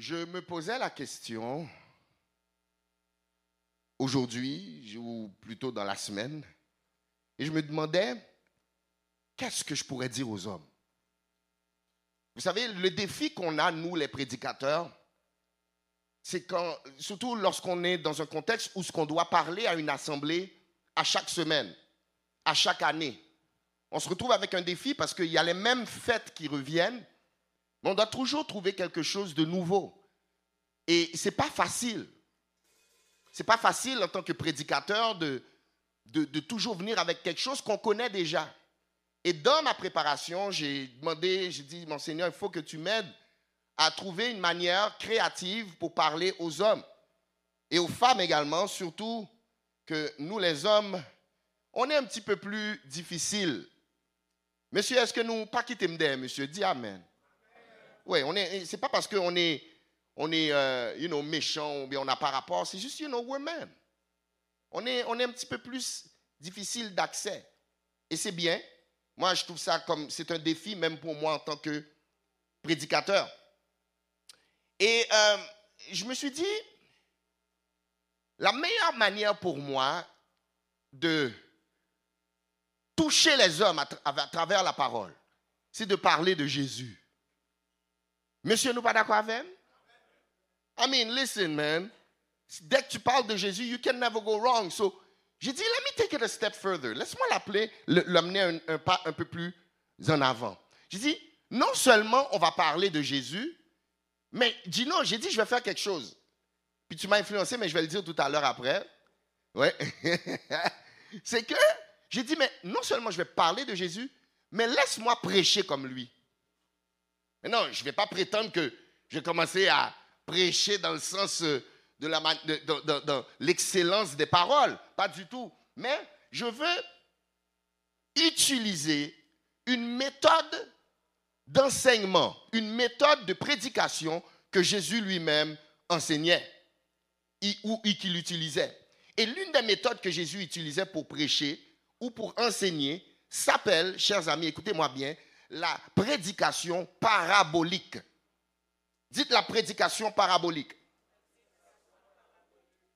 je me posais la question aujourd'hui, ou plutôt dans la semaine, et je me demandais, qu'est-ce que je pourrais dire aux hommes? Vous savez, le défi qu'on a, nous, les prédicateurs, c'est surtout lorsqu'on est dans un contexte où ce qu'on doit parler à une assemblée à chaque semaine, à chaque année. On se retrouve avec un défi parce qu'il y a les mêmes fêtes qui reviennent, on doit toujours trouver quelque chose de nouveau. Et ce n'est pas facile. Ce n'est pas facile en tant que prédicateur de toujours venir avec quelque chose qu'on connaît déjà. Et dans ma préparation, j'ai demandé, j'ai dit, mon Seigneur, il faut que tu m'aides à trouver une manière créative pour parler aux hommes et aux femmes également, surtout que nous les hommes, on est un petit peu plus difficile. Monsieur, est-ce que nous pas quitter monsieur? Dis Amen. Oui, on est. C'est pas parce qu'on est, on est, euh, you know, méchant ou bien on n'a pas rapport. C'est juste, you know, we're men. On est, on est un petit peu plus difficile d'accès. Et c'est bien. Moi, je trouve ça comme c'est un défi même pour moi en tant que prédicateur. Et euh, je me suis dit, la meilleure manière pour moi de toucher les hommes à, travers la parole, c'est de parler de Jésus. Monsieur, nous pas d'accord avec I mean, listen, man. Dès que tu parles de Jésus, you can never go wrong. So, j'ai dit, let me take it a step further. Laisse-moi l'appeler, l'amener un, pas un peu plus en avant. J'ai dit, non seulement on va parler de Jésus, mais dis non, j'ai dit, je vais faire quelque chose. Puis tu m'as influencé, mais je vais le dire tout à l'heure après. Ouais. c'est que j'ai dit, mais non seulement je vais parler de Jésus, mais laisse-moi prêcher comme lui. Mais non, je ne vais pas prétendre que je vais commencer à prêcher dans le sens euh, de l'excellence des paroles. Pas du tout. Mais je veux utiliser une méthode d'enseignement, une méthode de prédication que Jésus lui-même enseignait ou qu'il utilisait. Et l'une des méthodes que Jésus utilisait pour prêcher ou pour enseigner s'appelle, chers amis, écoutez-moi bien, la prédication parabolique. Dites la prédication parabolique.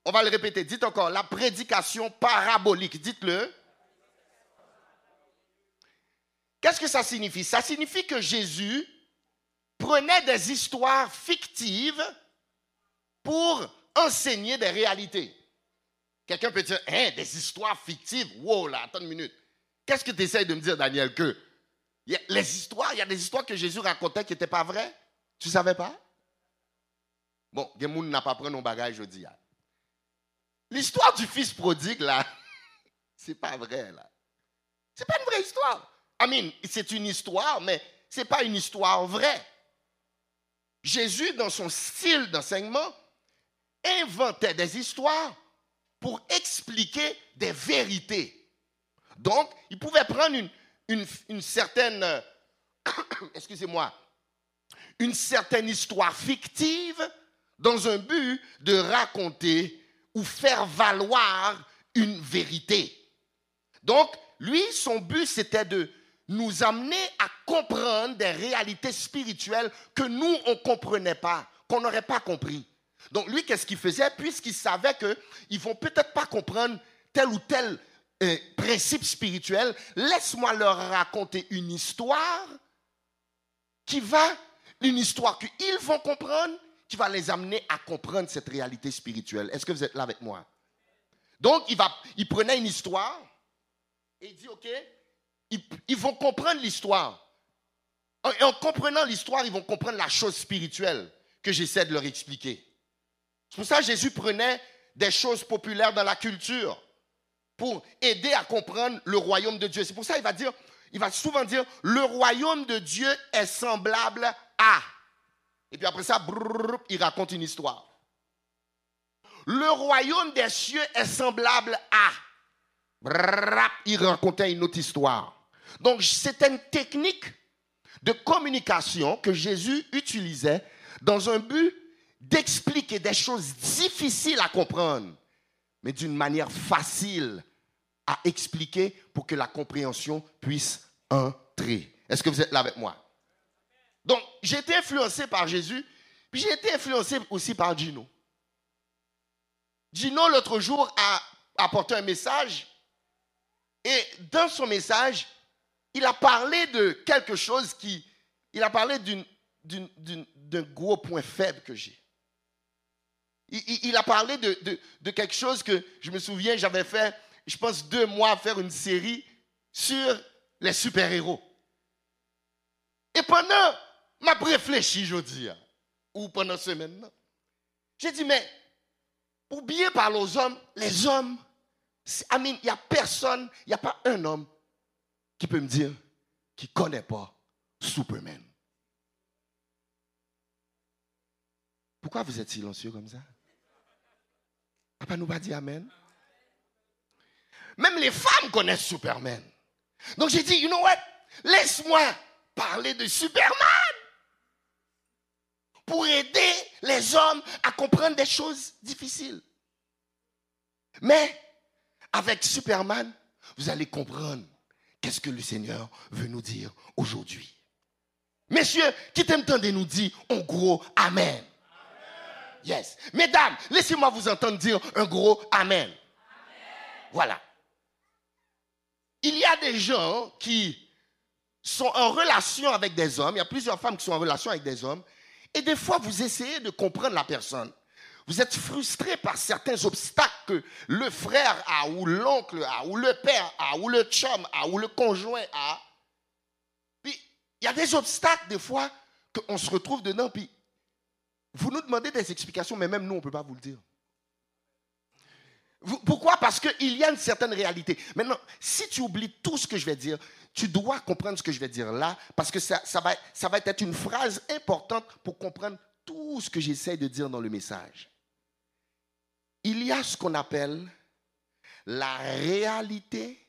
On va le répéter. Dites encore, la prédication parabolique. Dites-le. Qu'est-ce que ça signifie? Ça signifie que Jésus prenait des histoires fictives pour enseigner des réalités. Quelqu'un peut dire, hein, des histoires fictives? Wow, là, attends une minute. Qu'est-ce que tu essayes de me dire, Daniel, que les histoires, il y a des histoires que Jésus racontait qui n'étaient pas vraies. Tu ne savais pas? Bon, Gemoun n'a pas pris nos bagages aujourd'hui. L'histoire du fils prodigue, là, c'est pas vrai, là. C'est pas une vraie histoire. I mean, c'est une histoire, mais ce n'est pas une histoire vraie. Jésus, dans son style d'enseignement, inventait des histoires pour expliquer des vérités. Donc, il pouvait prendre une, une, certaine, excusez-moi, une certaine histoire fictive dans un but de raconter ou faire valoir une vérité. Donc, lui, son but, c'était de nous amener à comprendre des réalités spirituelles que nous, on ne comprenait pas, qu'on n'aurait pas compris. Donc lui, qu'est-ce qu'il faisait? Puisqu'il savait qu'ils ne vont peut-être pas comprendre tel ou tel euh, principe spirituel, laisse-moi leur raconter une histoire qui va, une histoire qu'ils vont comprendre, qui va les amener à comprendre cette réalité spirituelle. Est-ce que vous êtes là avec moi? Donc il, va, il prenait une histoire et il dit, OK, ils, vont comprendre l'histoire. Et en comprenant l'histoire, ils vont comprendre la chose spirituelle que j'essaie de leur expliquer. C'est pour ça que Jésus prenait des choses populaires dans la culture pour aider à comprendre le royaume de Dieu. C'est pour ça qu'il va dire, il va souvent dire, le royaume de Dieu est semblable à. Et puis après ça, il raconte une histoire. Le royaume des cieux est semblable à. il racontait une autre histoire. Donc, c'était une technique de communication que Jésus utilisait dans un but d'expliquer des choses difficiles à comprendre, mais d'une manière facile à expliquer pour que la compréhension puisse entrer. Est-ce que vous êtes là avec moi? Donc, j'ai été influencé par Jésus, Puis j'ai été influencé aussi par Gino. Gino, l'autre jour, a apporté un message. Et dans son message, il a parlé de quelque chose qui... Il a parlé d'un gros point faible que j'ai. Il, a parlé de, quelque chose que je me souviens, j'avais fait, je pense, deux mois à faire une série sur les super-héros. Et pendant m'a réfléchi, je dis, ou pendant ce semaine, j'ai dit, mais pour bien parler aux hommes, les hommes, il n'y a personne, il n'y a pas un homme qui peut me dire qu'il ne connaît pas Superman. Pourquoi vous êtes silencieux comme ça? Papa nous pas dit Amen. Même les femmes connaissent Superman. Donc j'ai dit, you know what? Laisse-moi parler de Superman pour aider les hommes à comprendre des choses difficiles. Mais avec Superman, vous allez comprendre qu'est-ce que le Seigneur veut nous dire aujourd'hui. Messieurs, qui t'entendez nous dire en gros Amen? Yes. Mesdames, laissez-moi vous entendre dire un gros Amen. Voilà. Il y a des gens qui sont en relation avec des hommes. Il y a plusieurs femmes qui sont en relation avec des hommes. Et des fois, vous essayez de comprendre la personne. Vous êtes frustré par certains obstacles que le frère a, ou l'oncle a, ou le père a, ou le chum a, ou le conjoint a. Puis, il y a des obstacles, des fois, qu'on se retrouve dedans. Puis, vous nous demandez des explications, mais même nous, on ne peut pas vous le dire. Pourquoi? Parce qu'il y a une certaine réalité. Maintenant, si tu oublies tout ce que je vais dire, tu dois comprendre ce que je vais dire là, parce que ça, va, être une phrase importante pour comprendre tout ce que j'essaie de dire dans le message. Il y a ce qu'on appelle la réalité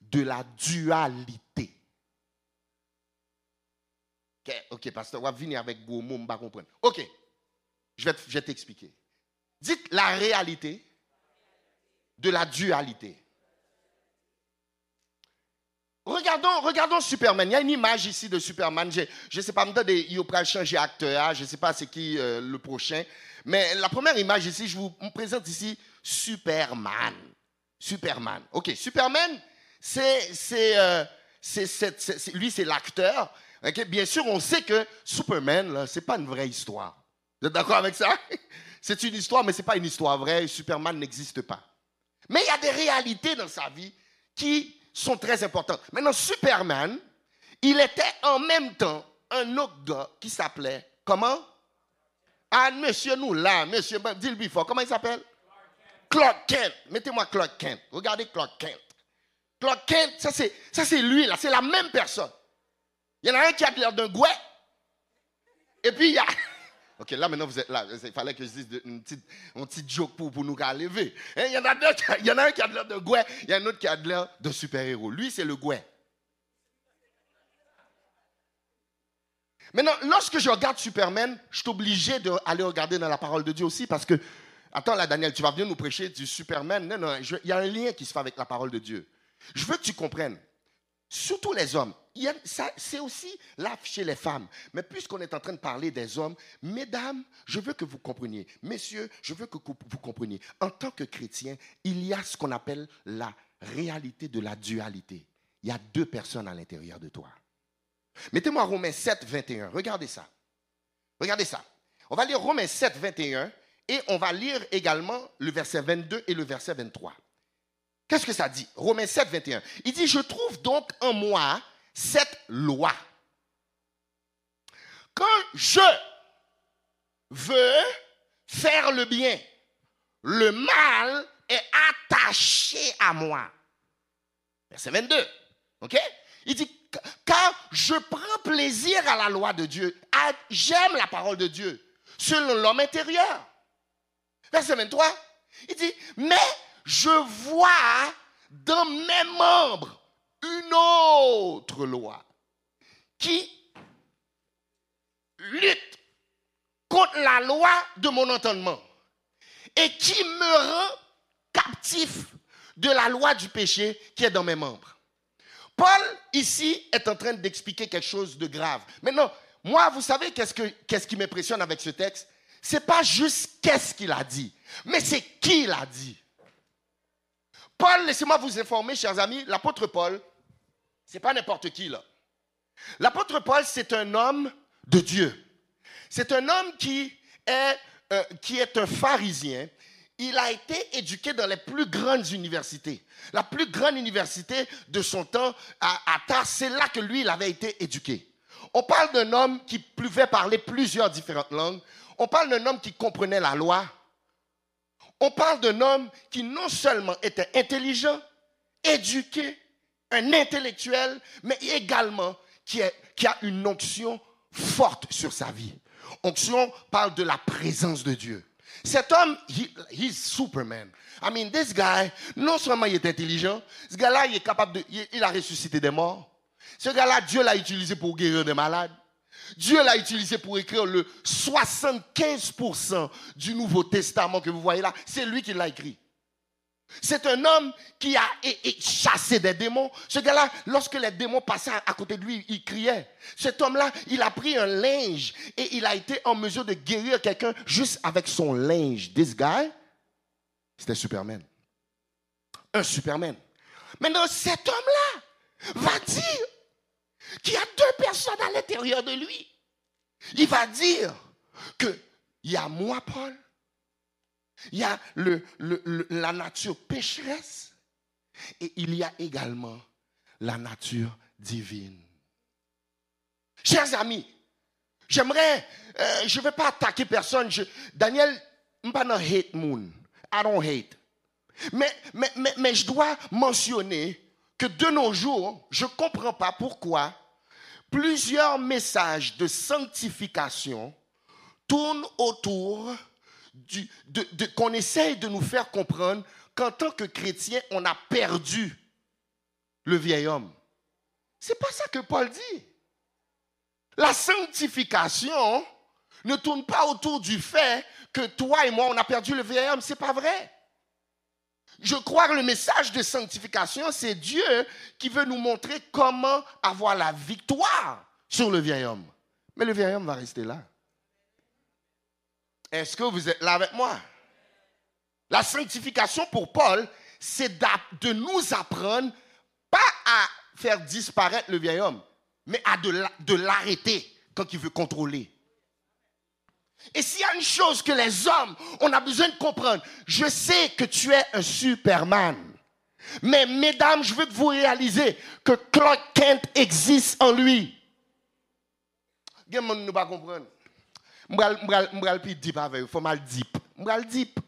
de la dualité. Ok, okay pasteur, on va venir avec vos on va comprendre. Ok, je vais t'expliquer. Dites la réalité de la dualité. Regardons, regardons Superman. Il y a une image ici de Superman. Je ne sais pas, il va changer acteur. Je ne sais pas c'est qui euh, le prochain. Mais la première image ici, je vous présente ici Superman. Superman. OK, Superman, c'est, c'est, euh, lui, c'est l'acteur. bien sûr, on sait que Superman, ce n'est pas une vraie histoire. Vous êtes d'accord avec ça? C'est une histoire, mais ce n'est pas une histoire vraie. Superman n'existe pas. Mais il y a des réalités dans sa vie qui sont très importantes. Maintenant, Superman, il était en même temps un autre gars qui s'appelait, comment? Ah, monsieur nous là, monsieur, dis-le fort, comment il s'appelle? Clark Kent. Mettez-moi Clark Kent. Regardez Clark Kent. Clark Kent, ça c'est, ça c'est lui là, c'est la même personne. Il y en a un qui a l'air d'un gouet, et puis il y a, Ok, là maintenant vous êtes là. Il fallait que je dise une petite, un petit joke pour, pour nous lever. Hein, il, y en a il y en a un qui a de l'air de gouet, il y en a un autre qui a de l'air de super-héros. Lui, c'est le gouet. Maintenant, lorsque je regarde Superman, je suis obligé d'aller regarder dans la parole de Dieu aussi parce que, attends là, Daniel, tu vas venir nous prêcher du Superman. Non, non, il y a un lien qui se fait avec la parole de Dieu. Je veux que tu comprennes surtout les hommes. C'est aussi là chez les femmes. Mais puisqu'on est en train de parler des hommes, mesdames, je veux que vous compreniez. Messieurs, je veux que vous compreniez. En tant que chrétien, il y a ce qu'on appelle la réalité de la dualité. Il y a deux personnes à l'intérieur de toi. Mettez-moi Romains 7, 21. Regardez ça. Regardez ça. On va lire Romains 7, 21 et on va lire également le verset 22 et le verset 23. Qu'est-ce que ça dit? Romains 7, 21. Il dit, je trouve donc en moi cette loi. Quand je veux faire le bien, le mal est attaché à moi. Verset 22. OK? Il dit, car je prends plaisir à la loi de Dieu, j'aime la parole de Dieu, selon l'homme intérieur. Verset 23. Il dit, mais je vois dans mes membres une autre loi qui lutte contre la loi de mon entendement et qui me rend captif de la loi du péché qui est dans mes membres. Paul, ici, est en train d'expliquer quelque chose de grave. Maintenant, moi, vous savez qu'est-ce, que, qu'est-ce qui m'impressionne avec ce texte? C'est pas juste qu'est-ce qu'il a dit, mais c'est qui l'a dit. Paul, laissez-moi vous informer, chers amis, l'apôtre Paul, c'est pas n'importe qui là. L'apôtre Paul, c'est un homme de Dieu. C'est un homme qui est, euh, qui est un pharisien. Il a été éduqué dans les plus grandes universités. La plus grande université de son temps à, à c'est là que lui, il avait été éduqué. On parle d'un homme qui pouvait parler plusieurs différentes langues. On parle d'un homme qui comprenait la loi. On parle d'un homme qui non seulement était intelligent, éduqué, un intellectuel, mais également qui, a une onction forte sur sa vie. Onction parle de la présence de Dieu. Cet homme, he, he's Superman. I mean, this guy, non seulement il est intelligent, ce gars-là, il est capable de, il a ressuscité des morts. Ce gars-là, Dieu l'a utilisé pour guérir des malades. Dieu l'a utilisé pour écrire le 75% du Nouveau Testament que vous voyez là. C'est lui qui l'a écrit. C'est un homme qui a chassé des démons. Ce gars-là, lorsque les démons passaient à côté de lui, il criait. Cet homme-là, il a pris un linge et il a été en mesure de guérir quelqu'un juste avec son linge. This guy, c'était Superman. Un Superman. Maintenant, cet homme-là va dire qu'il y a deux personnes à l'intérieur de lui. Il va dire qu'il y a moi, Paul, il y a la nature pécheresse et il y a également la nature divine. Chers amis, j'aimerais, euh, je ne vais pas attaquer personne. Daniel, je ne pas hate moon. I don't hate. Mais je dois mentionner que de nos jours, je ne comprends pas pourquoi plusieurs messages de sanctification tournent autour qu'on essaye de nous faire comprendre qu'en tant que chrétien, on a perdu le vieil homme. C'est pas ça que Paul dit. La sanctification ne tourne pas autour du fait que toi et moi, on a perdu le vieil homme. C'est pas vrai. Je crois que le message de sanctification, c'est Dieu qui veut nous montrer comment avoir la victoire sur le vieil homme. Mais le vieil homme va rester là. Est-ce que vous êtes là avec moi? La sanctification pour Paul, c'est de nous apprendre pas à faire disparaître le vieil homme, mais à l'arrêter quand il veut contrôler. Et s'il y a une chose que les hommes, on a besoin de comprendre, je sais que tu es un Superman. Mais mesdames, je veux que vous réalisez que Clark Kent existe en lui. ne pas comprendre. M'bral pi dip avec, faut mal dip. M'bral dip.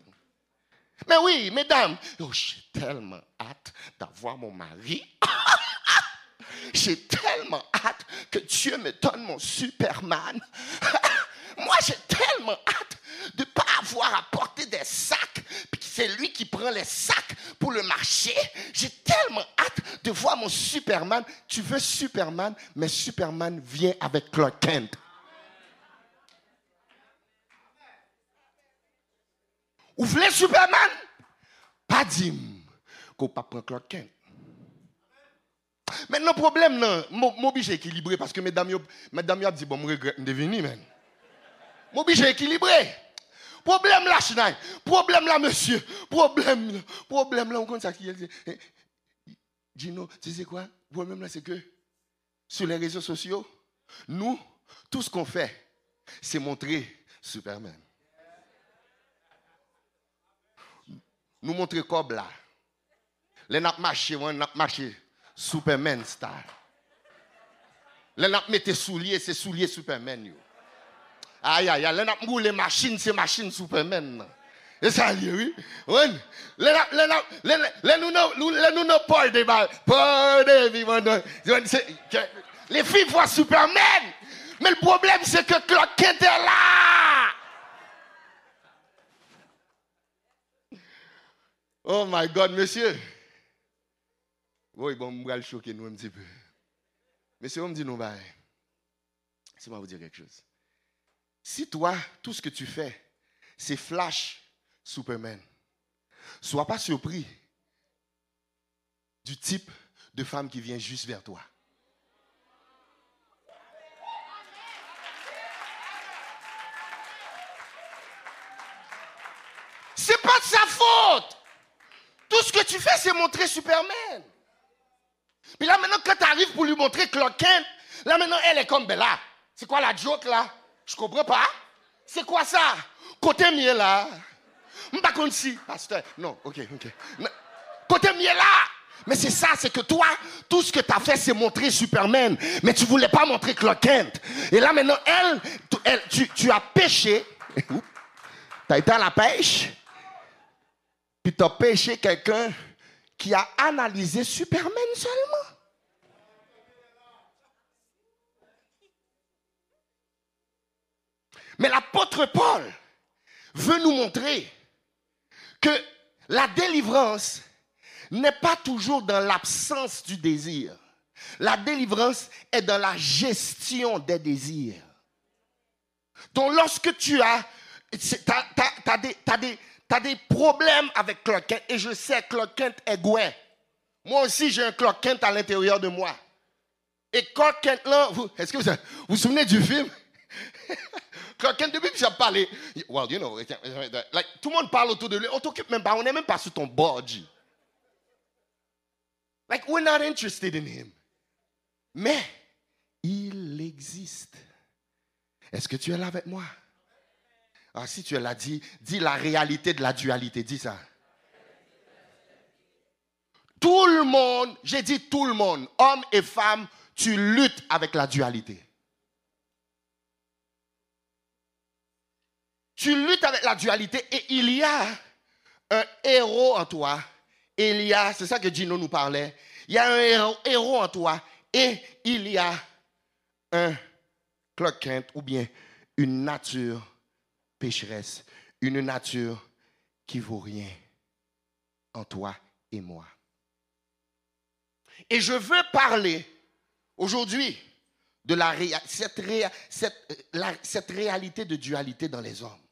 Mais oui, mesdames, oh, j'ai tellement hâte d'avoir mon mari. j'ai tellement hâte que Dieu me donne mon Superman. Moi, j'ai tellement hâte de ne pas avoir à porter des sacs, puis c'est lui qui prend les sacs pour le marché. J'ai tellement hâte de voir mon Superman. Tu veux Superman, mais Superman vient avec Clark Kent. Vous voulez Superman? Pas dim qu'on pas prendre Clark Kent. Le problème, non, mon obligé équilibré parce que mesdames, mesdames, dit, bon, je regrette de venir, man. Mon obligé équilibré. Problème là, Chenay. Problème là, monsieur. Problème là. Problème là, on compte ça qui est. Gino, tu sais quoi? Le problème là, c'est que sur les réseaux sociaux, nous, tout ce qu'on fait, c'est montrer Superman. nous montrer comme là. Les n'a marché, on n'a marché Superman star. Les n'a mettre souliers, c'est souliers Superman yo. Aïe aïe, les n'a rouler machine, c'est machine Superman. Et ça oui. Oui. Les nous nous nous pas de balles. Pas de Les filles voient Superman. Mais le problème c'est que Clark Kent est là. Oh my God, monsieur. Oui, bon, je vais choquer nous un petit peu. Monsieur, on me dit nous, bah, c'est moi vous dire quelque chose. Si toi, tout ce que tu fais, c'est Flash Superman, sois pas surpris du type de femme qui vient juste vers toi. C'est pas de sa faute. Tout ce que tu fais, c'est montrer Superman. Puis là maintenant, quand tu arrives pour lui montrer Clark Kent, là maintenant, elle est comme Bella. C'est quoi la joke là? Je comprends pas. C'est quoi ça? Côté miel, là. Si, pasteur. Non, ok, ok. Côté miel, là. Mais c'est ça, c'est que toi, tout ce que tu as fait, c'est montrer Superman. Mais tu voulais pas montrer Clark Kent. Et là, maintenant, elle, tu, as pêché. tu as été à la pêche. Puis tu as pêché quelqu'un qui a analysé Superman seulement. Mais l'apôtre Paul veut nous montrer que la délivrance n'est pas toujours dans l'absence du désir. La délivrance est dans la gestion des désirs. Donc lorsque tu as, des, des, des, problèmvous avec Clark et je sais que Kent est gouin. Moi aussi, j'ai un Clark Kent à l'intérieur de moi. Et Clark Kent, là, est-ce que vous vous souvenez du film? Kent, depuis que j'ai parlé, well, you know, like, tout le monde parle autour de lui, on t'occupe même pas, on n'est même pas sur ton board. Like, we're not interested in him. Mais, il existe. Est-ce que tu es là avec moi? Ah, si tu es là, dis, dis la réalité de la dualité. Dis ça. Tout le monde, j'ai dit tout le monde, hommes et femmes, tu luttes avec la dualité. Tu luttes avec la dualité et il y a un héros en toi il y a, c'est ça que Gino nous parlait, il y a un héros, en toi et il y a un cloquinte ou bien une nature pécheresse, une nature qui vaut rien en toi et moi. Et je veux parler aujourd'hui de la, cette, cette réalité de dualité dans les hommes.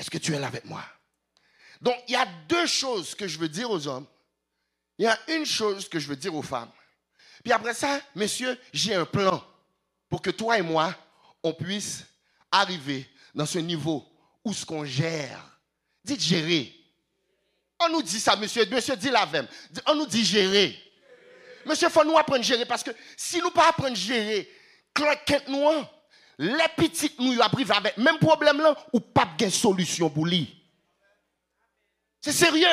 Est-ce que tu es là avec moi? Donc, il y a deux choses que je veux dire aux hommes. Il y a une chose que je veux dire aux femmes. Puis après ça, messieurs, j'ai un plan pour que toi et moi, on puisse arriver dans ce niveau où ce qu'on gère. Dites gérer. On nous dit ça, monsieur. Monsieur dit la même. On nous dit gérer. Monsieur, il faut nous apprendre à gérer parce que si nous pas apprendre à gérer, nous, les petites nous appris avec même problème là, ou pas solution pour lui? C'est sérieux.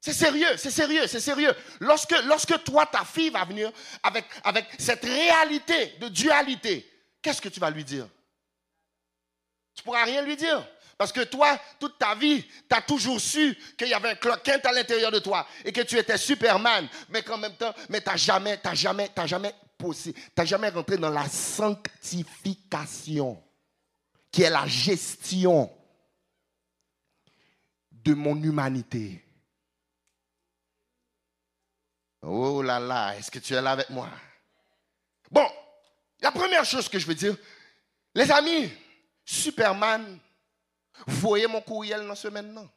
C'est sérieux, c'est sérieux, c'est sérieux. Lorsque, lorsque toi, ta fille va venir avec, avec cette réalité de dualité, qu'est-ce que tu vas lui dire? Tu pourras rien lui dire. Parce que toi, toute ta vie, tu as toujours su qu'il y avait un cloquin à l'intérieur de toi et que tu étais Superman, mais qu'en même temps, mais tu jamais, t'as jamais, t'as jamais t'as jamais rentré dans la sanctification, qui est la gestion de mon humanité. Oh là là, est-ce que tu es là avec moi? Bon, la première chose que je veux dire, les amis, Superman, voyez mon courriel dans ce maintenant.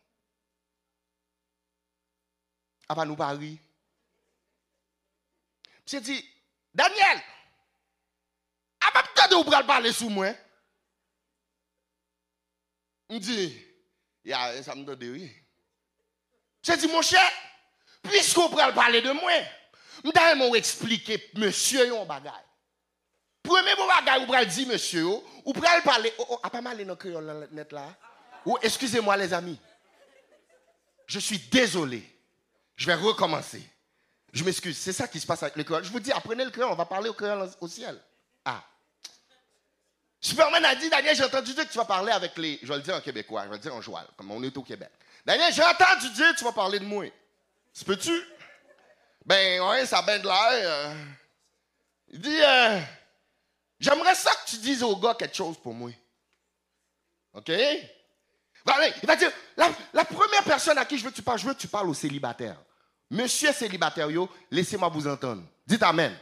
Avant nous Paris. J'ai dit, Daniel, avant de vous parler sous moi. Il dit, ça me donne oui. J'ai dit, mon cher, puisqu'on peut parler de moi, je vais expliquer, monsieur, un bagage. Premier bagage, vous pouvez dire, monsieur, vous pouvez parler, oh, oh, a pas mal dans le net là. Excusez-moi, les amis. Je suis désolé. Je vais recommencer. Je m'excuse. C'est ça qui se passe avec le cœur. Je vous dis, apprenez le cœur, on va parler au cœur au ciel. Superman a dit, Daniel, j'ai entendu dire que tu vas parler avec les. Je vais le dire en québécois, je vais le dire en joual, comme on est au Québec. Daniel, j'ai entendu dire que tu vas parler de moi. Tu peux-tu? Ben, ouais, ça a de l'air. Il dit, euh, j'aimerais ça que tu dises au gars quelque chose pour moi. OK? il va dire, la, première personne à qui je veux que tu parles, je veux que tu parles au célibataire. Monsieur célibataire, laissez-moi vous entendre. Dites Amen.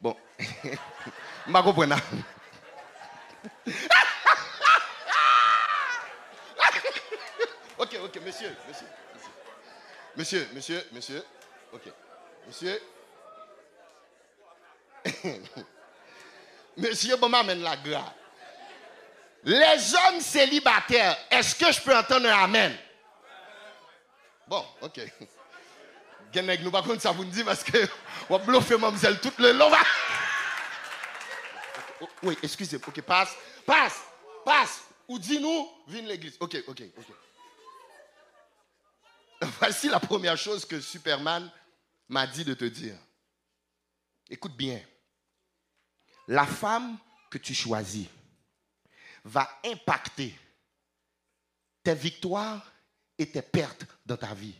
Bon. Je comprends. ok, ok, monsieur, monsieur. Monsieur, monsieur, monsieur. Ok. Monsieur. monsieur, bon, m'amène la grâce. Les hommes célibataires, est-ce que je peux entendre un Amen? Bon, ok. Genek, nous par contre, ça vous dit parce que on bluffer mademoiselle tout le long. Oh, oui, excusez, ok, passe, passe, passe. Ou dis-nous, viens l'église. Ok, ok, ok. Voici la première chose que Superman m'a dit de te dire. Écoute bien. La femme que tu choisis va impacter tes victoires et tes pertes dans ta vie.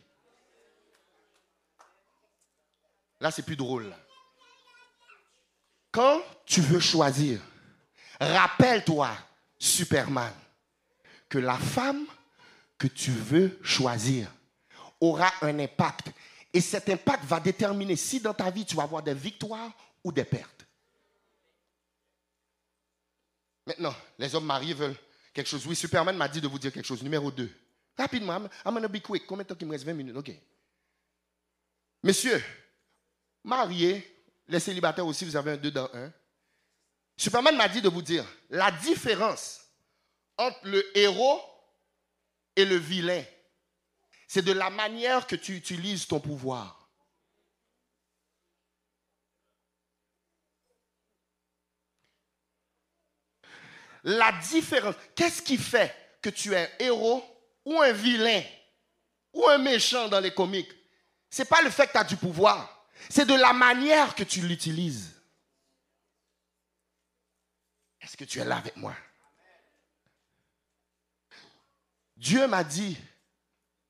Là, c'est plus drôle. Quand tu veux choisir, rappelle-toi, Superman, que la femme que tu veux choisir aura un impact. Et cet impact va déterminer si dans ta vie tu vas avoir des victoires ou des pertes. Maintenant, les hommes mariés veulent quelque chose. Oui, Superman m'a dit de vous dire quelque chose. Numéro 2. Rapidement, I'm going to be quick. Combien de temps il me reste? 20 minutes? OK. Messieurs, mariés, les célibataires aussi, vous avez un 2 dans 1. Superman m'a dit de vous dire la différence entre le héros et le vilain, c'est de la manière que tu utilises ton pouvoir. La différence, qu'est-ce qui fait que tu es un héros ou un vilain ou un méchant dans les comiques Ce n'est pas le fait que tu as du pouvoir, c'est de la manière que tu l'utilises. Est-ce que tu es là avec moi? Dieu m'a dit,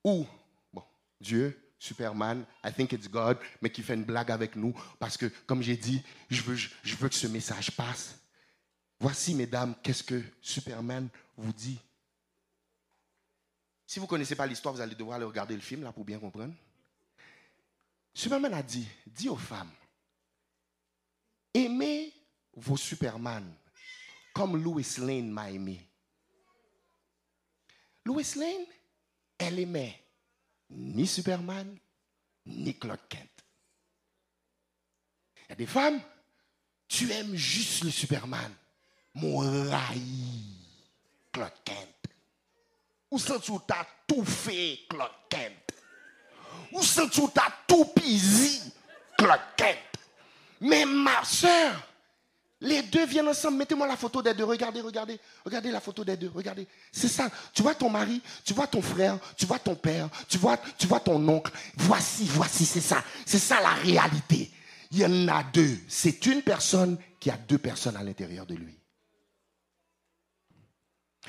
ou, bon, Dieu, Superman, I think it's God, mais qui fait une blague avec nous, parce que, comme j'ai dit, je veux, que ce message passe. Voici, mesdames, qu'est-ce que Superman vous dit. Si vous ne connaissez pas l'histoire, vous allez devoir aller regarder le film là pour bien comprendre. Superman a dit, dit aux femmes, aimez vos Superman comme Louis Lane m'a aimé. Louis Lane, elle aimait ni Superman, ni Clark Kent. Il y a des femmes, tu aimes juste le Superman. Mon raï, Clark Kent. Ou sens tu tout fait, Clark Kent. Ou t'as tout pisé, Clark Kent. Mais ma soeur, les deux viennent ensemble. Mettez-moi la photo des deux. Regardez, regardez. Regardez la photo des deux. Regardez. C'est ça. Tu vois ton mari, tu vois ton frère, tu vois ton père, tu vois, tu vois ton oncle. Voici, voici, c'est ça. C'est ça la réalité. Il y en a deux. C'est une personne qui a deux personnes à l'intérieur de lui.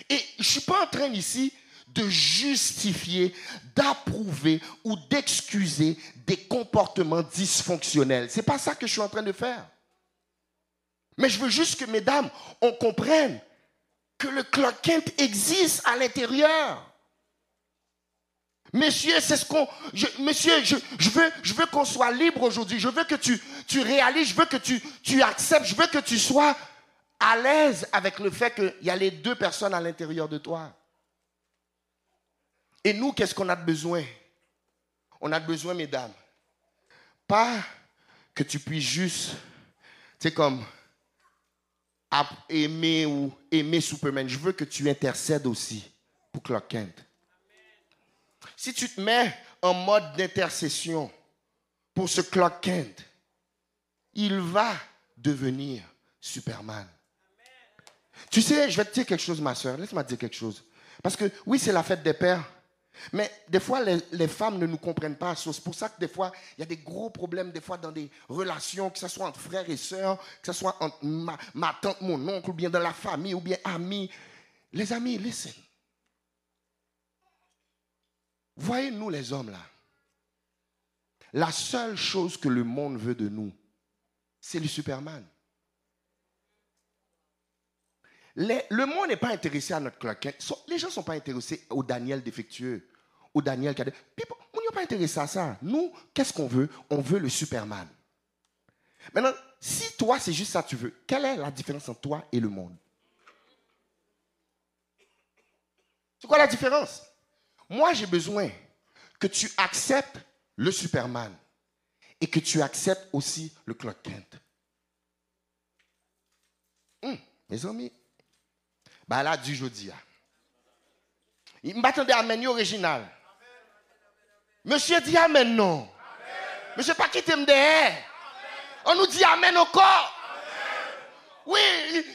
Et je ne suis pas en train ici de justifier, d'approuver ou d'excuser des comportements dysfonctionnels. Ce n'est pas ça que je suis en train de faire. Mais je veux juste que, mesdames, on comprenne que le cloquent existe à l'intérieur. Messieurs, c'est ce qu'on. monsieur, je, veux, je veux qu'on soit libre aujourd'hui. Je veux que tu, tu réalises, je veux que tu, tu acceptes, je veux que tu sois à l'aise avec le fait qu'il y a les deux personnes à l'intérieur de toi. Et nous, qu'est-ce qu'on a besoin? On a besoin, mesdames, pas que tu puisses juste, c'est comme aimer ou aimer Superman. Je veux que tu intercèdes aussi pour Clark Kent. Si tu te mets en mode d'intercession pour ce Clark Kent, il va devenir Superman. Tu sais, je vais te dire quelque chose, ma soeur. Laisse-moi te dire quelque chose. Parce que oui, c'est la fête des pères. Mais des fois, les, femmes ne nous comprennent pas. C'est pour ça que des fois, il y a des gros problèmes, des fois, dans des relations, que ce soit entre frères et sœurs, que ce soit entre ma, tante, mon oncle, ou bien dans la famille, ou bien amis. Les amis, listen. Voyez-nous les hommes là. La seule chose que le monde veut de nous, c'est le Superman. Le monde n'est pas intéressé à notre claquin. Les gens ne sont pas intéressés au Daniel défectueux ou Daniel Cadet. On n'est pas intéressé à ça. Nous, qu'est-ce qu'on veut? On veut le Superman. Maintenant, si toi, c'est juste ça que tu veux, quelle est la différence entre toi et le monde? C'est quoi la différence? Moi, j'ai besoin que tu acceptes le Superman et que tu acceptes aussi le Clark Kent. Hum, mes amis, Bah là, du jeudi. hein. Il m'attendait Amen original. Monsieur dit Amen, non. Monsieur pas quitter me derrière. On nous dit Amen encore. Oui,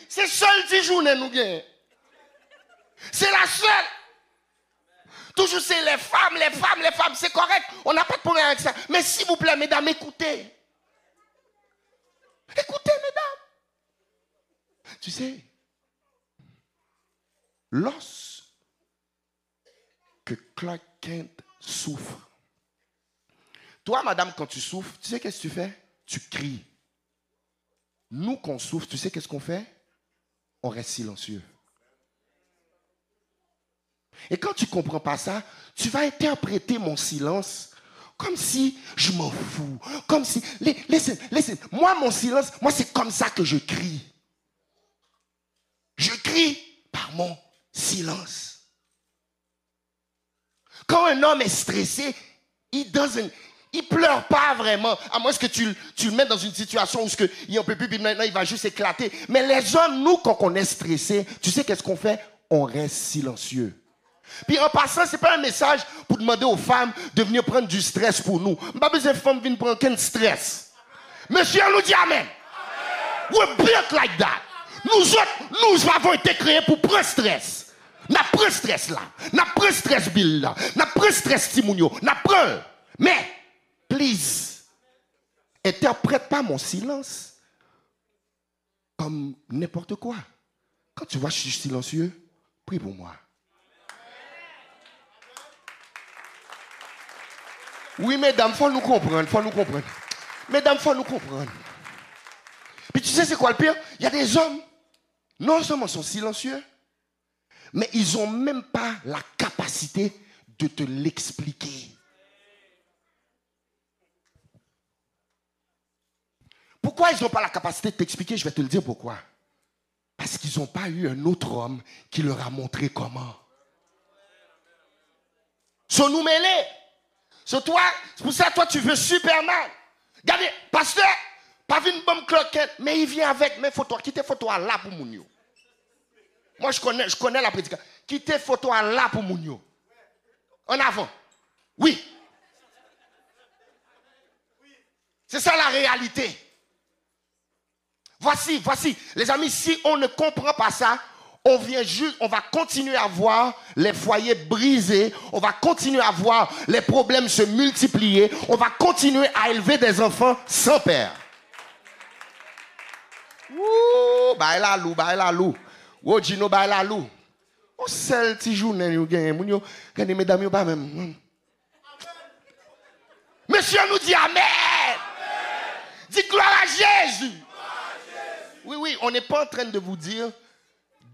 c'est seul 10 journées nous gagnons. C'est la seule. Toujours c'est les femmes, les femmes, les femmes, c'est correct. On n'a pas de problème avec ça. Mais s'il vous plaît, mesdames, écoutez. Écoutez, mesdames. Tu sais, lorsque Clark Kent souffre, toi, madame, quand tu souffres, tu sais qu'est-ce que tu fais? Tu cries. Nous, qu'on souffre, tu sais qu'est-ce qu'on fait? On reste silencieux. Et quand tu ne comprends pas ça, tu vas interpréter mon silence comme si je m'en fous. Comme si. Laissez, laissez. Moi, mon silence, moi, c'est comme ça que je crie. Je crie par mon silence. Quand un homme est stressé, il doesn't, il pleure pas vraiment, à moins que tu, tu le mets dans une situation où il ne peut plus, puis maintenant il va juste éclater. Mais les hommes, nous, quand on est stressé, tu sais qu'est-ce qu'on fait? On reste silencieux. Puis en passant, ce n'est pas un message pour demander aux femmes de venir prendre du stress pour nous. Pas besoin de femmes venir prendre aucun stress. Monsieur nous dit Amen. We're built like that. Nous nous avons été créés pour prendre stress. N'a pas stress là. N'a pas stress Bill là. N'a pas stress Timounio. N'a pas. Mais, please, interprète pas mon silence comme n'importe quoi. Quand tu vois je suis silencieux, prie pour moi. Oui, mesdames, faut nous comprendre, faut nous comprendre. Mesdames, faut nous comprendre. Puis tu sais, c'est quoi le pire? Il y a des hommes, non seulement sont silencieux, mais ils n'ont même pas la capacité de te l'expliquer. Pourquoi ils n'ont pas la capacité de t'expliquer? Je vais te le dire pourquoi. Parce qu'ils n'ont pas eu un autre homme qui leur a montré comment. Sont nous mêlés. C'est toi, pour ça toi tu veux Superman. Regardez, pasteur, pas une bonne cloquette, mais il vient avec mes photos. Quittez photo là pour Mounio. Moi je connais, je connais la prédication. Quittez photo là pour Mounio. En avant. Oui. C'est ça la réalité. Voici, voici. Les amis, si on ne comprend pas ça, on vient juste, on va continuer à voir les foyers brisés, on va continuer à voir les problèmes se multiplier, on va continuer à élever des enfants sans père. Ouh, bah la lou, bah la lou. Ouh, Gino, bah la lou? Oh, seul petit journée, vous gagnez, vous gagnez, mesdames, pas même. Monsieur nous dit Amen. Dis gloire à Jésus. Oui, oui, on n'est pas en train de vous dire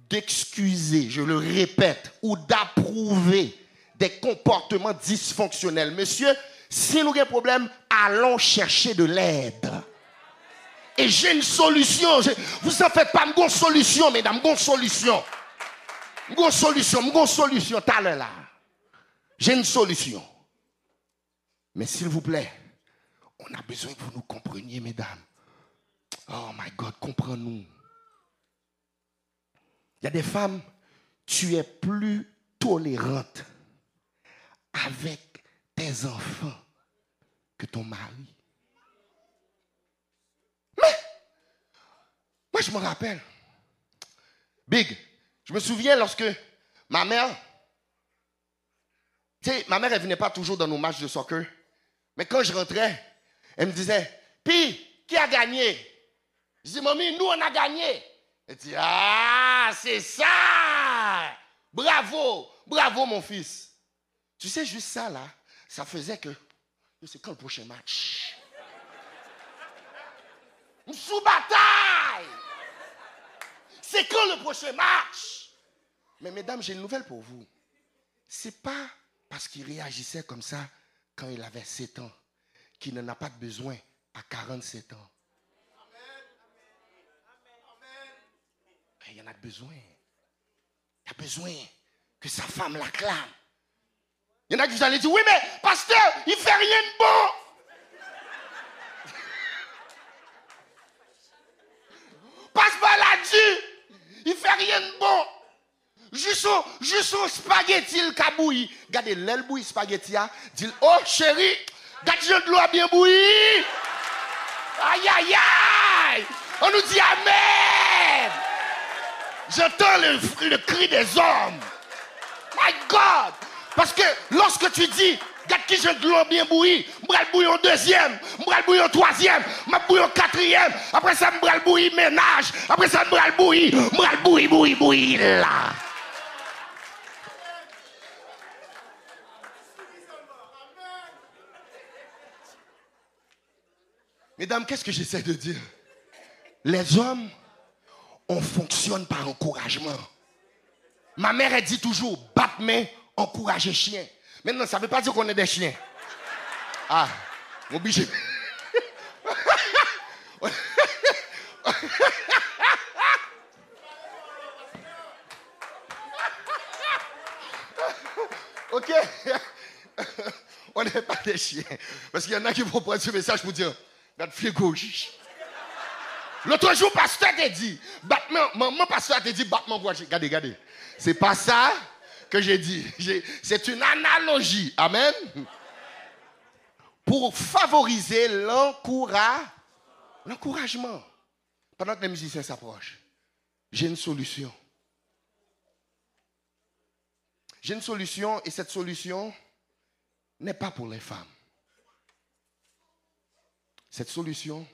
d'excuser, je le répète, ou d'approuver des comportements dysfonctionnels. Monsieur, si nous avons un problème, allons chercher de l'aide. Et j'ai une solution. Vous en faites pas, une solution, mesdames, une solution. Une solution, une solution, t'as là. J'ai une solution. Mais s'il vous plaît, on a besoin que vous nous compreniez, mesdames. Oh my God, comprends-nous. Il y a des femmes, tu es plus tolérante avec tes enfants que ton mari. Mais, moi je me rappelle, Big, je me souviens lorsque ma mère, tu sais, ma mère, elle venait pas toujours dans nos matchs de soccer, mais quand je rentrais, elle me disait, puis, qui a gagné? Je dis, mamie, nous on a gagné. Elle dit, ah, c'est ça! Bravo, bravo mon fils. Tu sais, juste ça là, ça faisait que, c'est quand le prochain match? Sous bataille! C'est quand le prochain match? Mais mesdames, j'ai une nouvelle pour vous. C'est pas parce qu'il réagissait comme ça quand il avait 7 ans qu'il n'en a pas besoin à 47 ans. il y en a besoin. Il a besoin que sa femme l'acclame. Il y en a qui vous allez dire, oui, mais pasteur, il fait rien de bon. Bon. juste un spaghetti le kabouille. Regardez, l'aile bouille spaghetti, a, dit, oh chérie, regarde, de l'eau bien bouilli. Aïe, aïe, aïe. On nous dit Amen. J'entends le, le cri des hommes. My God. Parce que lorsque tu dis, Gade qui de l'eau bien bouillie. M'bral bouillir en deuxième. M'bral bouillir en troisième. M'a bouillir en quatrième. Après ça, m'bral bouillir ménage. Après ça, m'bral bouillir. M'bral bouillir, bouillir, bouillir là. Mesdames, qu'est-ce que j'essaie de dire? Les hommes, on fonctionne par encouragement. Ma mère, elle dit toujours, battement, encouragez chien. Maintenant, ça ne veut pas dire qu'on est des chiens. Ah, obligé. ok. On n'est pas des chiens. Parce qu'il y en a qui vont prendre ce message pour dire, notre fille gauche. L'autre jour, pasteur t'a dit, battement, mon pasteur t'a dit, battement gauche. Regardez. C'est pas ça que j'ai dit. C'est une analogie. Amen. Pour favoriser l'encouragement. Pendant que les musiciens s'approchent, j'ai une solution. J'ai une solution et cette solution n'est pas pour les femmes. Cette solution,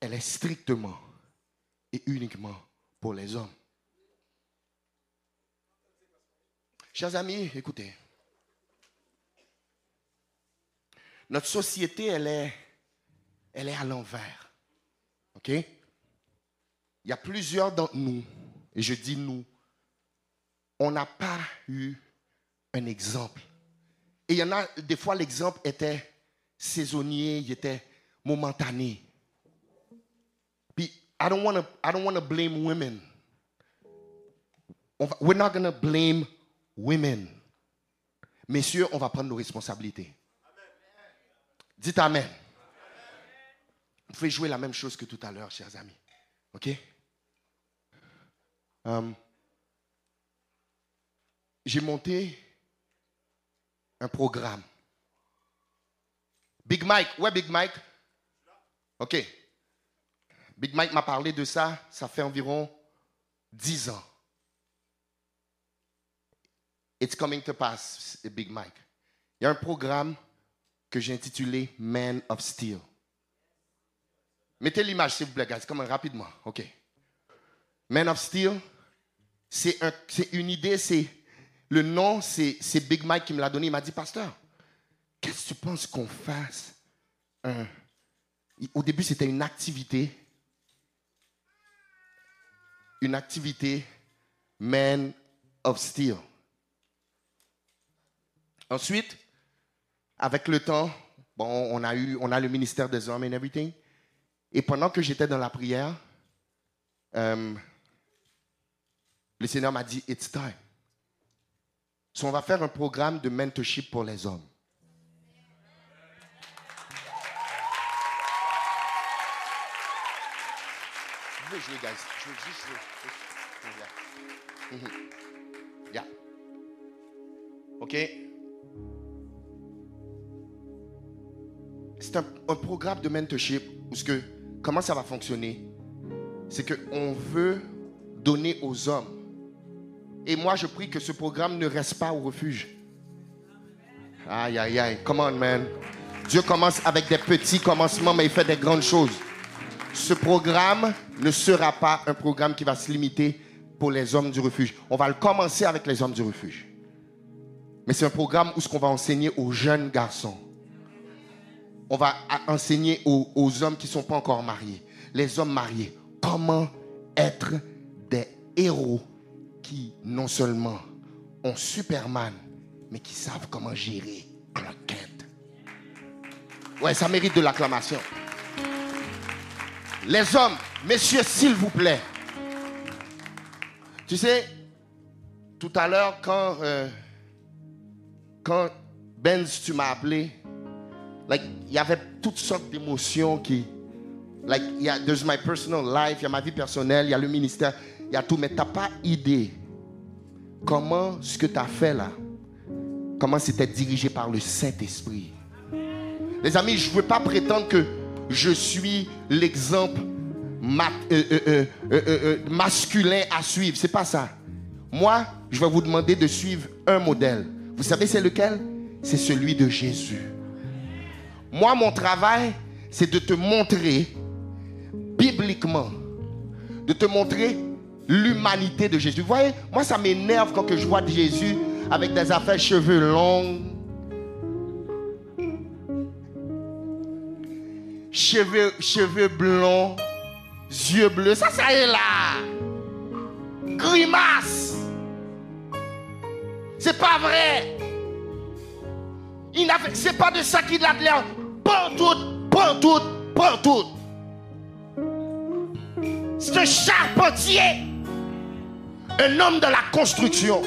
elle est strictement et uniquement pour les hommes. Chers amis, écoutez. Notre société, elle est, à l'envers. OK? Il y a plusieurs d'entre nous, et je dis nous, on n'a pas eu un exemple. Et il y en a, des fois, l'exemple était saisonnier, il était momentané. Puis, I don't want to blame women. We're not going to blame women. Messieurs, on va prendre nos responsabilités. Dites Amen. Vous pouvez jouer la même chose que tout à l'heure, chers amis. OK? Um, j'ai monté un programme. Big Mike, ouais Big Mike? OK. Big Mike m'a parlé de ça, ça fait environ 10 ans. It's coming to pass, Big Mike. Il y a un programme que j'ai intitulé Man of Steel. Mettez l'image, s'il vous plaît, guys, comme rapidement. OK. Man of Steel, c'est un, une idée, c'est le nom, c'est Big Mike qui me l'a donné. Il m'a dit, Pasteur, qu'est-ce que tu penses qu'on fasse. Au début, c'était une activité. Une activité Man of Steel. Ensuite, avec le temps, bon, on a eu, on a le ministère des hommes et everything. Et pendant que j'étais dans la prière, euh, le Seigneur m'a dit, it's time. So on va faire un programme de mentorship pour les hommes. Je veux jouer, guys. Je veux juste jouer. Yeah. yeah. OK? C'est un, programme de mentorship où comment ça va fonctionner? C'est qu'on veut donner aux hommes. Et moi, je prie que ce programme ne reste pas au refuge. Aïe, aïe, aïe. Come on, man. Dieu commence avec des petits commencements, mais il fait des grandes choses. Ce programme ne sera pas un programme qui va se limiter pour les hommes du refuge. On va le commencer avec les hommes du refuge. Mais c'est un programme où ce qu'on va enseigner aux jeunes garçons on va enseigner aux, hommes qui ne sont pas encore mariés, les hommes mariés, comment être des héros qui non seulement ont Superman, mais qui savent comment gérer Clark Kent. Ouais, ça mérite de l'acclamation. Les hommes, messieurs, s'il vous plaît. Tu sais, tout à l'heure, quand, euh, quand Benz, tu m'as appelé, like, il y avait toutes sortes d'émotions qui. Like, there's my personal life, il y a ma vie personnelle, il y a le ministère, il y a tout, mais tu n'as pas idée comment ce que tu as fait là, comment c'était dirigé par le Saint-Esprit. Les amis, je ne veux pas prétendre que je suis l'exemple euh, euh, euh, masculin à suivre. C'est pas ça. Moi, je vais vous demander de suivre un modèle. Vous savez, c'est lequel? C'est celui de Jésus. Moi, mon travail, c'est de te montrer bibliquement, de te montrer l'humanité de Jésus. Vous voyez, moi, ça m'énerve quand je vois Jésus avec des affaires cheveux longs, cheveux, cheveux yeux bleus. Ça, ça est là. Grimace. C'est pas vrai. C'est pas de ça qu'il a l'air. Pantoute, pantoute, pantoute. C'est un charpentier. Un homme de la construction.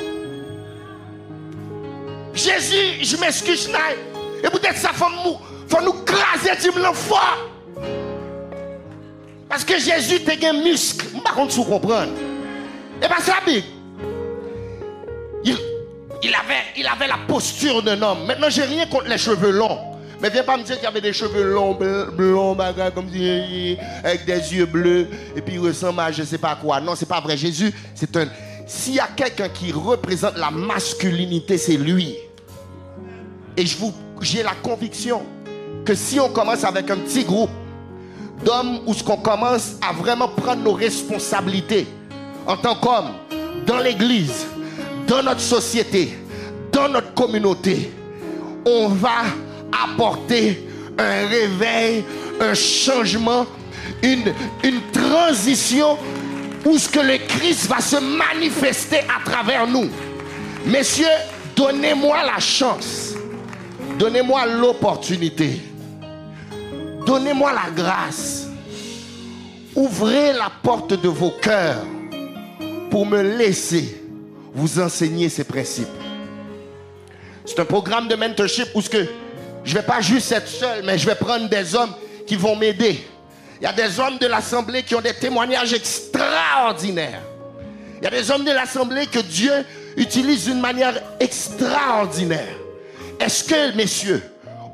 Jésus, je m'excuse, et peut-être femme faut nous craser du fort. Parce que Jésus te un muscle. Par contre, vous comprenez. Et pas ça, il, il, avait, il avait la posture d'un homme. Maintenant, j'ai rien contre les cheveux longs. Mais viens pas me dire qu'il avait des cheveux longs, blonds, comme avec des yeux bleus, et puis il ressemble à je sais pas quoi. Non, c'est pas vrai. Jésus, c'est un. S'il y a quelqu'un qui représente la masculinité, c'est lui. Et je vous, j'ai la conviction que si on commence avec un petit groupe d'hommes où ce qu'on commence à vraiment prendre nos responsabilités en tant qu'hommes dans l'église, dans notre société, dans notre communauté, on va apporter un réveil, un changement, une, une transition où ce que le Christ va se manifester à travers nous. Messieurs, donnez-moi la chance. Donnez-moi l'opportunité Donnez-moi la grâce. Ouvrez la porte de vos cœurs pour me laisser vous enseigner ces principes. C'est un programme de mentorship où ce que je ne vais pas juste être seul, mais je vais prendre des hommes qui vont m'aider. Il y a des hommes de l'Assemblée qui ont des témoignages extraordinaires. Il y a des hommes de l'Assemblée que Dieu utilise d'une manière extraordinaire. Est-ce que, messieurs,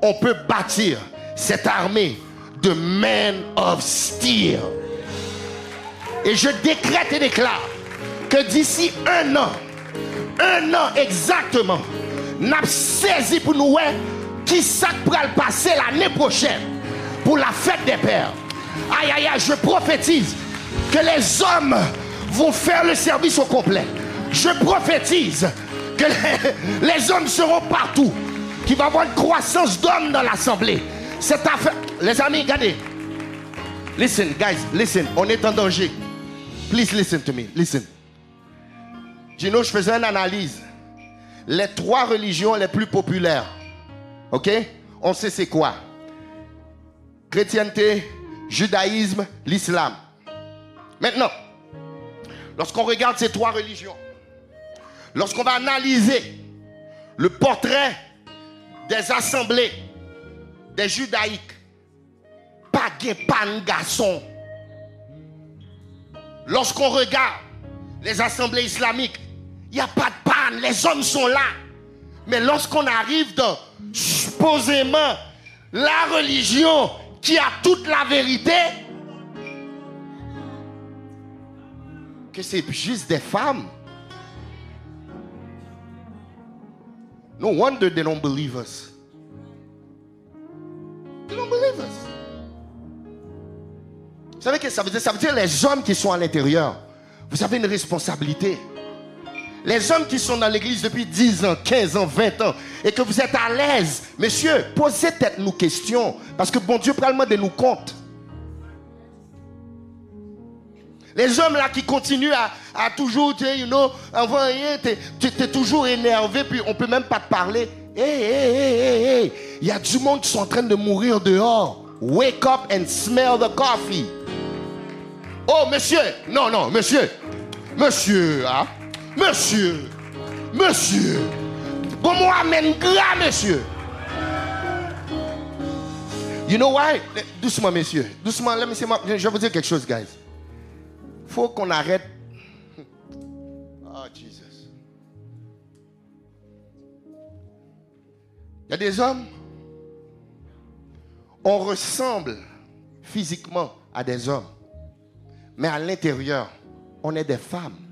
on peut bâtir cette armée de men of steel? Et je décrète et déclare que d'ici un an, un an exactement, n'a saisi pour nous qui ça le passer l'année prochaine pour la fête des pères. Aïe aïe aïe, je prophétise que les hommes vont faire le service au complet. Je prophétise que les, hommes seront partout, qu'il va y avoir une croissance d'hommes dans l'assemblée. Cette affaire, les amis, regardez. Listen, guys, listen. On est en danger. Please listen to me. Listen. Gino, je faisais une analyse. Les trois religions les plus populaires. OK? On sait c'est quoi? Chrétienté, judaïsme, l'islam. Maintenant, lorsqu'on regarde ces trois religions, lorsqu'on va analyser le portrait des assemblées des judaïques, pas pan garçon. Lorsqu'on regarde les assemblées islamiques, il n'y a pas de panne, les hommes sont là. Mais lorsqu'on arrive dans supposément la religion qui a toute la vérité, que c'est juste des femmes. No wonder they don't believe us. They don't believe us. Vous savez ce que ça veut dire Ça veut dire les hommes qui sont à l'intérieur. Vous avez une responsabilité. Les hommes qui sont dans l'église depuis 10 ans, 15 ans, 20 ans, et que vous êtes à l'aise, messieurs, posez peut-être nous questions, parce que bon Dieu probablement de nous compte. Les hommes là qui continuent à, toujours, tu you know, tu es toujours énervé, puis on peut même pas te parler. Hé, hé, hé, il y a du monde qui sont en train de mourir dehors. Wake up and smell the coffee. Oh, monsieur. Non, non, monsieur. Monsieur, hein? Monsieur, monsieur, bon moi amène gras, monsieur. You know why? Doucement, messieurs. Doucement, je vais vous dire quelque chose, guys. faut qu'on arrête. Oh, Jesus. Il y a des hommes, on ressemble physiquement à des hommes, mais à l'intérieur, on est des femmes.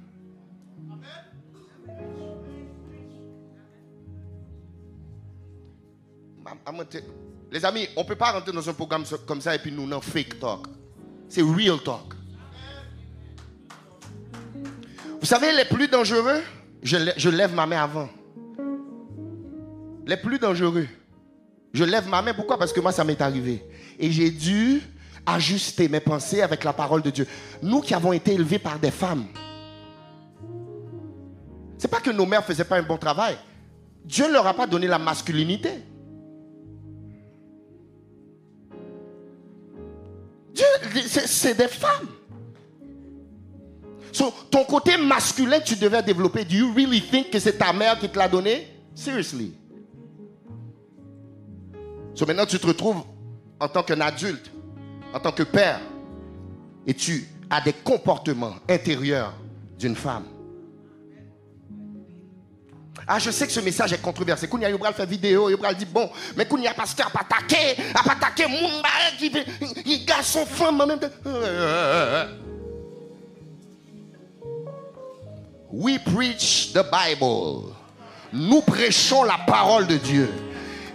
Les amis, on ne peut pas rentrer dans un programme comme ça et puis nous, non, fake talk. C'est real talk. Vous savez, les plus dangereux, je, je lève ma main avant. Les plus dangereux, je lève ma main. Pourquoi? Parce que moi, ça m'est arrivé. Et j'ai dû ajuster mes pensées avec la parole de Dieu. Nous qui avons été élevés par des femmes. C'est pas que nos mères faisaient pas un bon travail. Dieu ne leur a pas donné la masculinité. C'est des femmes. ton côté masculin, tu devais développer. Do you really think que c'est ta mère qui te l'a donné? Seriously. So maintenant, tu te retrouves en tant qu'un adulte, en tant que père, et tu as des comportements intérieurs d'une femme. Ah, je sais que ce message est controversé. Quand il y a fait vidéo, il dit bon, mais y a pas attaqué, a pas attaqué mon qui il garçon femme en même temps. We preach the Bible. Nous prêchons la parole de Dieu.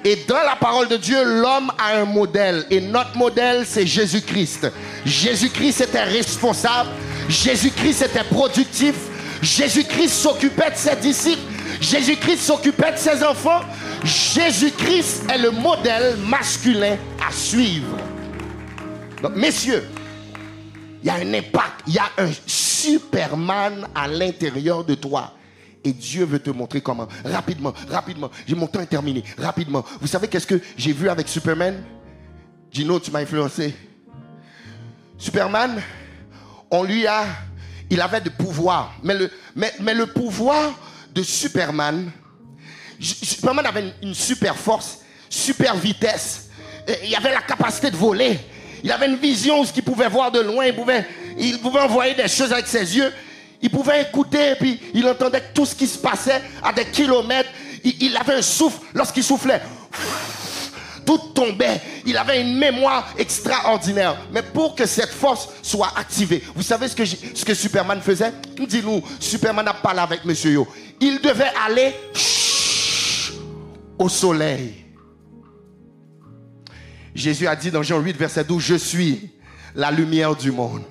Et dans la parole de Dieu, l'homme a un modèle. Et notre modèle, c'est Jésus-Christ. Jésus-Christ était responsable. Jésus-Christ était productif. Jésus-Christ s'occupait de ses disciples. Jésus-Christ s'occupait de ses enfants. Jésus-Christ est le modèle masculin à suivre. Donc, messieurs, il y a un impact, il y a un Superman à l'intérieur de toi. Et Dieu veut te montrer comment. Rapidement, rapidement. J'ai mon temps est terminé. Rapidement. Vous savez qu'est-ce que j'ai vu avec Superman? Gino, tu m'as influencé. Superman, on lui a. Il avait de pouvoir. Mais le, mais, mais le pouvoir Superman, Superman avait une, super force, super vitesse. Il avait la capacité de voler. Il avait une vision, ce qu'il pouvait voir de loin. Il pouvait, il pouvait envoyer des choses avec ses yeux. Il pouvait écouter et puis il entendait tout ce qui se passait à des kilomètres. Il, avait un souffle. Lorsqu'il soufflait, tout tombait. Il avait une mémoire extraordinaire. Mais pour que cette force soit activée, vous savez ce que, Superman faisait? Dis-nous, Superman a parlé avec Monsieur Yo. Il devait aller au soleil. Jésus a dit dans Jean 8, verset 12, je suis la lumière du monde.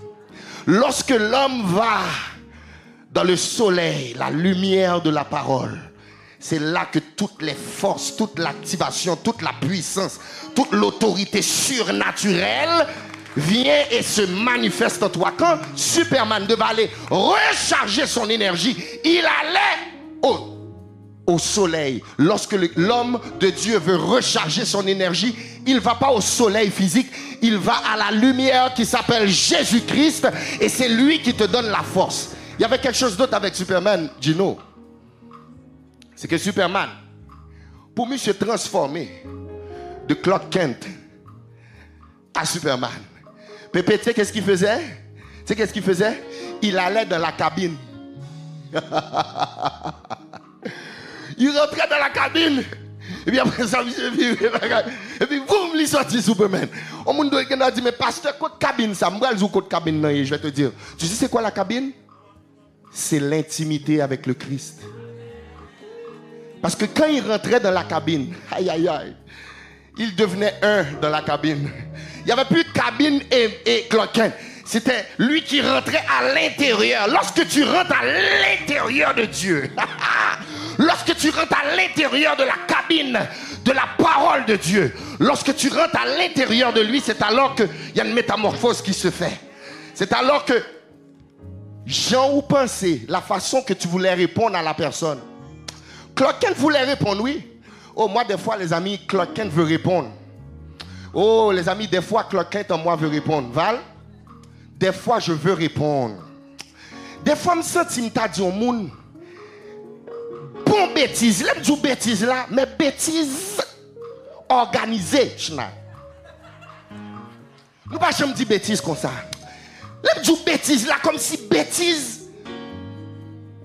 Lorsque l'homme va dans le soleil, la lumière de la parole, c'est là que toutes les forces, toute l'activation, toute la puissance, toute l'autorité surnaturelle vient et se manifeste en toi. Quand Superman devait aller recharger son énergie, il allait au, soleil. Lorsque l'homme de Dieu veut recharger son énergie, il ne va pas au soleil physique, il va à la lumière qui s'appelle Jésus-Christ et c'est lui qui te donne la force. Il y avait quelque chose d'autre avec Superman, Gino. C'est que Superman, pour mieux se transformer de Clark Kent à Superman, Pépé, tu sais qu'est-ce qu'il faisait? Tu sais qu'est-ce qu'il faisait? Il allait dans la cabine. il rentrait dans la cabine. Et puis après ça, et puis boum, il sortit Superman. On m'a dit, mais pasteur, quoi cabine ça? Je vais cabine, je vais te dire. Tu sais c'est quoi la cabine? c'est l'intimité avec le Christ. Parce que quand il rentrait dans la cabine, aïe aïe aïe, il devenait un dans la cabine. Il n'y avait plus de cabine et, et cloquin. C'était lui qui rentrait à l'intérieur. Lorsque tu rentres à l'intérieur de Dieu, lorsque tu rentres à l'intérieur de la cabine de la parole de Dieu, lorsque tu rentres à l'intérieur de lui, c'est alors qu'il y a une métamorphose qui se fait. C'est alors que Jean ou pensez la façon que tu voulais répondre à la personne? Cloquin voulait répondre, oui. Oh, moi, des fois, les amis, Cloquin veut répondre. Oh, les amis, des fois, Cloquin en moi veut répondre. Val, des fois, je veux répondre. Des fois, je me sens que je dit au monde, bon bêtise, l'aime du bêtise là, mais bêtise organisée. Nous pas jamais dire bêtise comme ça. L'aime du bêtise là, comme si bêtise.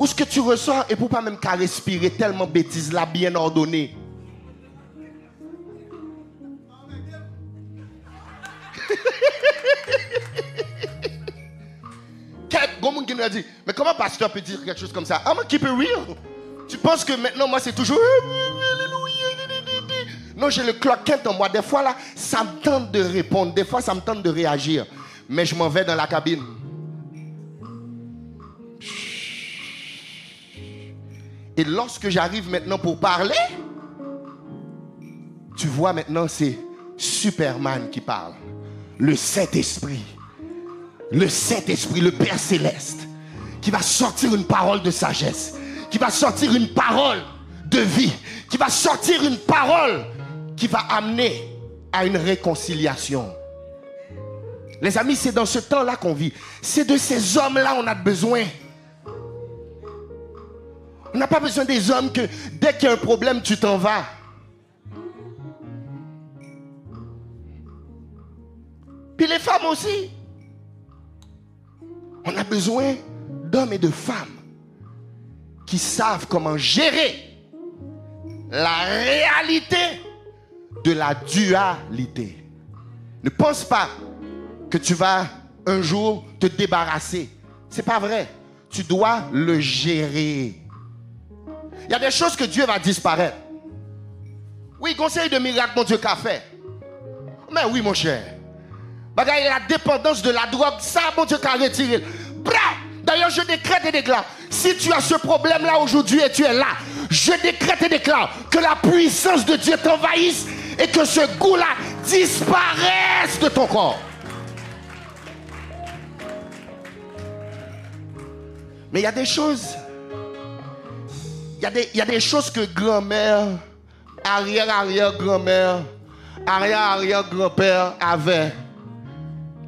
Ou ce que tu ressens et pour pas même qu'à respirer tellement bêtise là bien ordonnée. dit, mais comment pasteur peut dire quelque chose comme ça? Ah, mais qui peut rire? Tu penses que maintenant, moi, c'est toujours... Non, j'ai le cloquette en moi. Des fois, là, ça me tente de répondre. Des fois, ça me tente de réagir. Mais je m'en vais dans la cabine. Et lorsque j'arrive maintenant pour parler, tu vois maintenant, c'est Superman qui parle. Le Saint-Esprit. Le Saint-Esprit, le Père céleste, qui va sortir une parole de sagesse, qui va sortir une parole de vie, qui va sortir une parole qui va amener à une réconciliation. Les amis, c'est dans ce temps-là qu'on vit. C'est de ces hommes-là qu'on a besoin. On n'a pas besoin des hommes que dès qu'il y a un problème, tu t'en vas. Puis les femmes aussi. On a besoin d'hommes et de femmes qui savent comment gérer la réalité de la dualité. Ne pense pas que tu vas un jour te débarrasser. C'est pas vrai. Tu dois le gérer. Il y a des choses que Dieu va disparaître. Oui, conseil de miracle, mon Dieu, qu'a fait. Mais oui, mon cher. Bagaille, la dépendance de la drogue, ça, mon Dieu, qu'a retiré. D'ailleurs, je décrète et déclare. Si tu as ce problème-là aujourd'hui et tu es là, je décrète et déclare que la puissance de Dieu t'envahisse et que ce goût-là disparaisse de ton corps. Mais il y a des choses. Il y, a des, choses que grand-mère, arrière-arrière-grand-mère, arrière-arrière-grand-père avait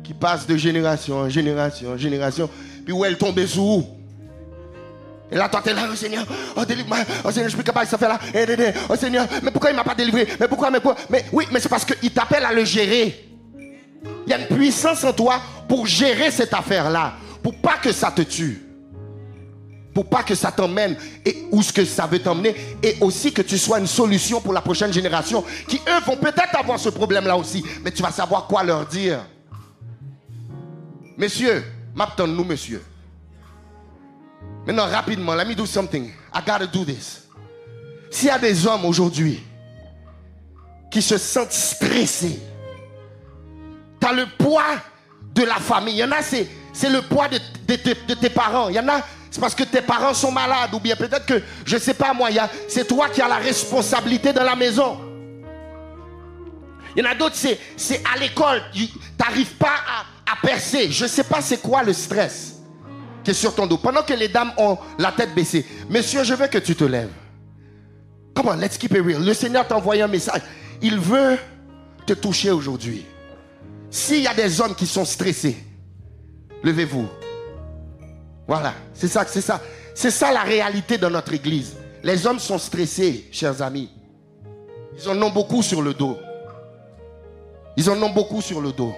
qui passent de génération en génération en génération. Puis où elle tombait sous où? Et là, toi, tu es là, oh Seigneur, oh délivre-moi, oh Seigneur, je suis plus capable de ça faire là, eh, eh, eh, oh Seigneur, mais pourquoi il ne m'a pas délivré? Mais pourquoi, mais pourquoi Mais oui, mais c'est parce qu'il t'appelle à le gérer. Il y a une puissance en toi pour gérer cette affaire-là, pour pas que ça te tue. Pour pas que ça t'emmène et où ce que ça veut t'emmener et aussi que tu sois une solution pour la prochaine génération qui eux vont peut-être avoir ce problème-là aussi, mais tu vas savoir quoi leur dire. Messieurs, m'attendons-nous, monsieur. Maintenant, rapidement, let me do something. I gotta do this. S'il y a des hommes aujourd'hui qui se sentent stressés, tu as le poids de la famille. Il y en a, c'est, le poids de, de, tes parents. Il y en a, c'est parce que tes parents sont malades. Ou bien peut-être que, je ne sais pas moi, c'est toi qui as la responsabilité dans la maison. Il y en a d'autres, c'est, à l'école. Tu n'arrives pas à, à percer. Je ne sais pas c'est quoi le stress qui est sur ton dos. Pendant que les dames ont la tête baissée. Monsieur, je veux que tu te lèves. Comment let's keep it real. Le Seigneur t'a envoyé un message. Il veut te toucher aujourd'hui. S'il y a des hommes qui sont stressés, levez-vous. Voilà, c'est ça, c'est ça. C'est ça la réalité dans notre église. Les hommes sont stressés, chers amis. Ils en ont beaucoup sur le dos. Ils en ont beaucoup sur le dos.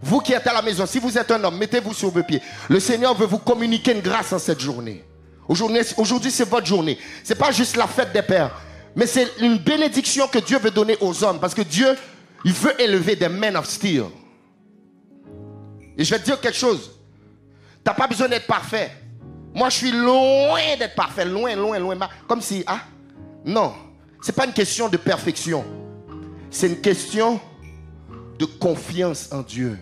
Vous qui êtes à la maison, si vous êtes un homme, mettez-vous sur vos pieds. Le Seigneur veut vous communiquer une grâce en cette journée. Aujourd'hui, c'est votre journée. Ce n'est pas juste la fête des pères, mais c'est une bénédiction que Dieu veut donner aux hommes. Parce que Dieu, il veut élever des men of steel. Et je vais te dire quelque chose. Tu n'as pas besoin d'être parfait. Moi, je suis loin d'être parfait. Loin, loin, loin. Comme si, ah, non. Ce n'est pas une question de perfection. C'est une question de confiance en Dieu.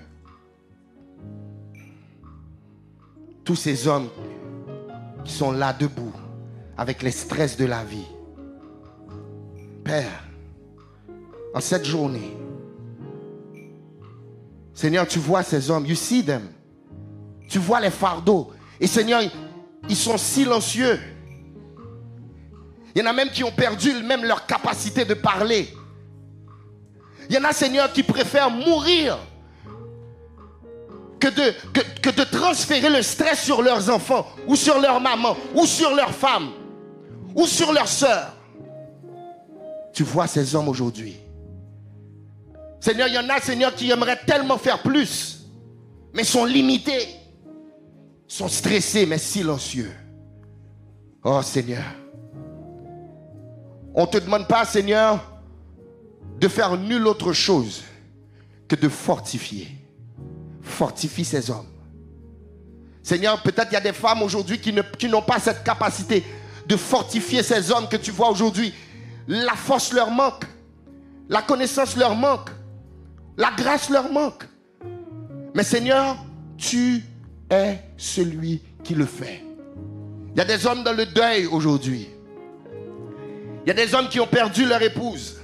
tous ces hommes qui sont là debout avec les stress de la vie. Père, en cette journée, Seigneur, tu vois ces hommes, you see them. Tu vois les fardeaux. Et Seigneur, ils sont silencieux. Il y en a même qui ont perdu même leur capacité de parler. Il y en a, Seigneur, qui préfèrent mourir que de, que, de transférer le stress sur leurs enfants, ou sur leur maman, ou sur leur femme, ou sur leur soeur. Tu vois ces hommes aujourd'hui. Seigneur, il y en a, Seigneur, qui aimeraient tellement faire plus, mais sont limités, sont stressés, mais silencieux. Oh Seigneur, on ne te demande pas, Seigneur, de faire nulle autre chose que de fortifier fortifie ces hommes. Seigneur, peut-être il y a des femmes aujourd'hui qui, qui n'ont pas cette capacité de fortifier ces hommes que tu vois aujourd'hui. La force leur manque. La connaissance leur manque. La grâce leur manque. Mais Seigneur, tu es celui qui le fait. Il y a des hommes dans le deuil aujourd'hui. Il y a des hommes qui ont perdu leur épouse.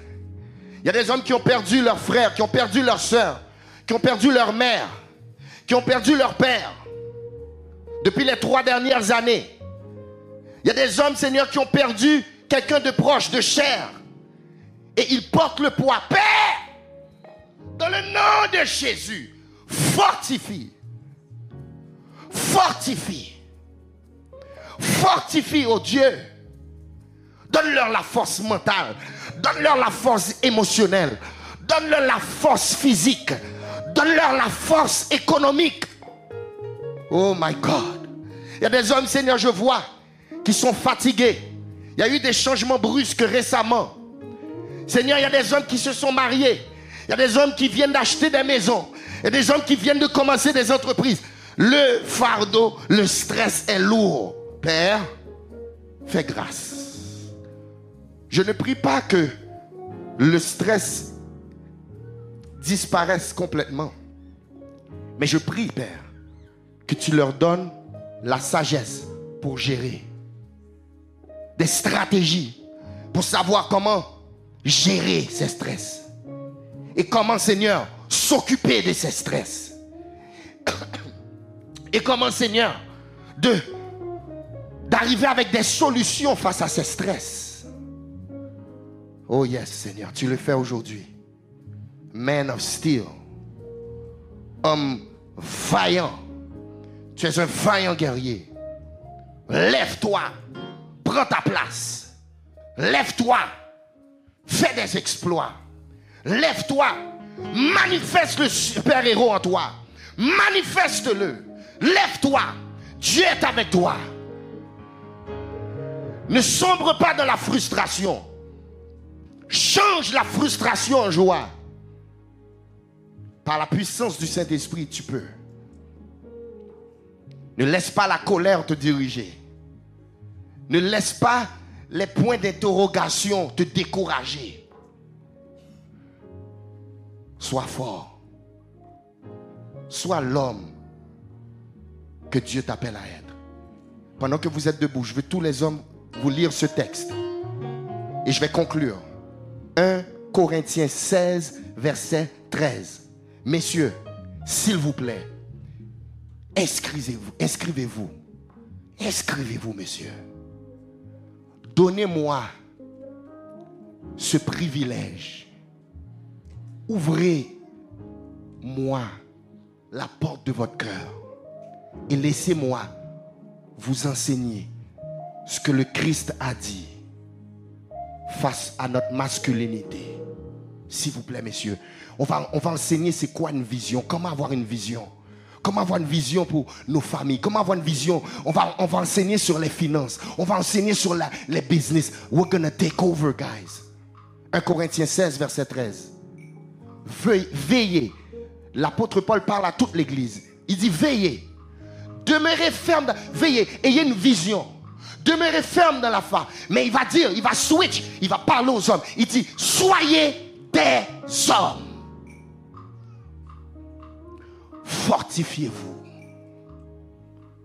Il y a des hommes qui ont perdu leur frère, qui ont perdu leur soeur, qui ont perdu leur mère, qui ont perdu leur père depuis les trois dernières années. Il y a des hommes, Seigneur, qui ont perdu quelqu'un de proche, de chair. Et ils portent le poids. Père, dans le nom de Jésus, fortifie. Fortifie. Fortifie, oh Dieu. Donne-leur la force mentale. Donne-leur la force émotionnelle. Donne-leur la force physique. Donne-leur la force économique. Oh my God. Il y a des hommes, Seigneur, je vois, qui sont fatigués. Il y a eu des changements brusques récemment. Seigneur, il y a des hommes qui se sont mariés. Il y a des hommes qui viennent d'acheter des maisons. Il y a des hommes qui viennent de commencer des entreprises. Le fardeau, le stress est lourd. Père, fais grâce. Je ne prie pas que le stress disparaisse complètement. Mais je prie, Père, que tu leur donnes la sagesse pour gérer. Des stratégies pour savoir comment gérer ces stress. Et comment, Seigneur, s'occuper de ces stress. Et comment, Seigneur, de d'arriver avec des solutions face à ces stress? Oh yes, Seigneur, tu le fais aujourd'hui. Man of steel. Homme vaillant. Tu es un vaillant guerrier. Lève-toi. Prends ta place. Lève-toi. Fais des exploits. Lève-toi. Manifeste le super-héros en toi. Manifeste-le. Lève-toi. Dieu est avec toi. Ne sombre pas dans la frustration. Change la frustration en joie. Par la puissance du Saint-Esprit, tu peux. Ne laisse pas la colère te diriger. Ne laisse pas les points d'interrogation te décourager. Sois fort. Sois l'homme que Dieu t'appelle à être. Pendant que vous êtes debout, je veux tous les hommes vous lire ce texte. Et je vais conclure. 1 Corinthiens 16, verset 13. Messieurs, s'il vous plaît, inscrivez-vous, inscrivez-vous. Inscrivez-vous, messieurs. Donnez-moi ce privilège. Ouvrez-moi la porte de votre cœur et laissez-moi vous enseigner ce que le Christ a dit face à notre masculinité. S'il vous plaît, messieurs, on va, on va enseigner c'est quoi une vision, comment avoir une vision? Comment avoir une vision pour nos familles? Comment avoir une vision? On va, on va enseigner sur les finances. On va enseigner sur les business. We're gonna take over, guys. 1 Corinthiens 16, verset 13. Veillez. L'apôtre Paul parle à toute l'église. Il dit veillez. Demeurez ferme. Veillez. Ayez une vision. Demeurez ferme dans la foi. Mais il va dire, il va switch, il va parler aux hommes. Il dit, soyez des hommes. Fortifiez-vous.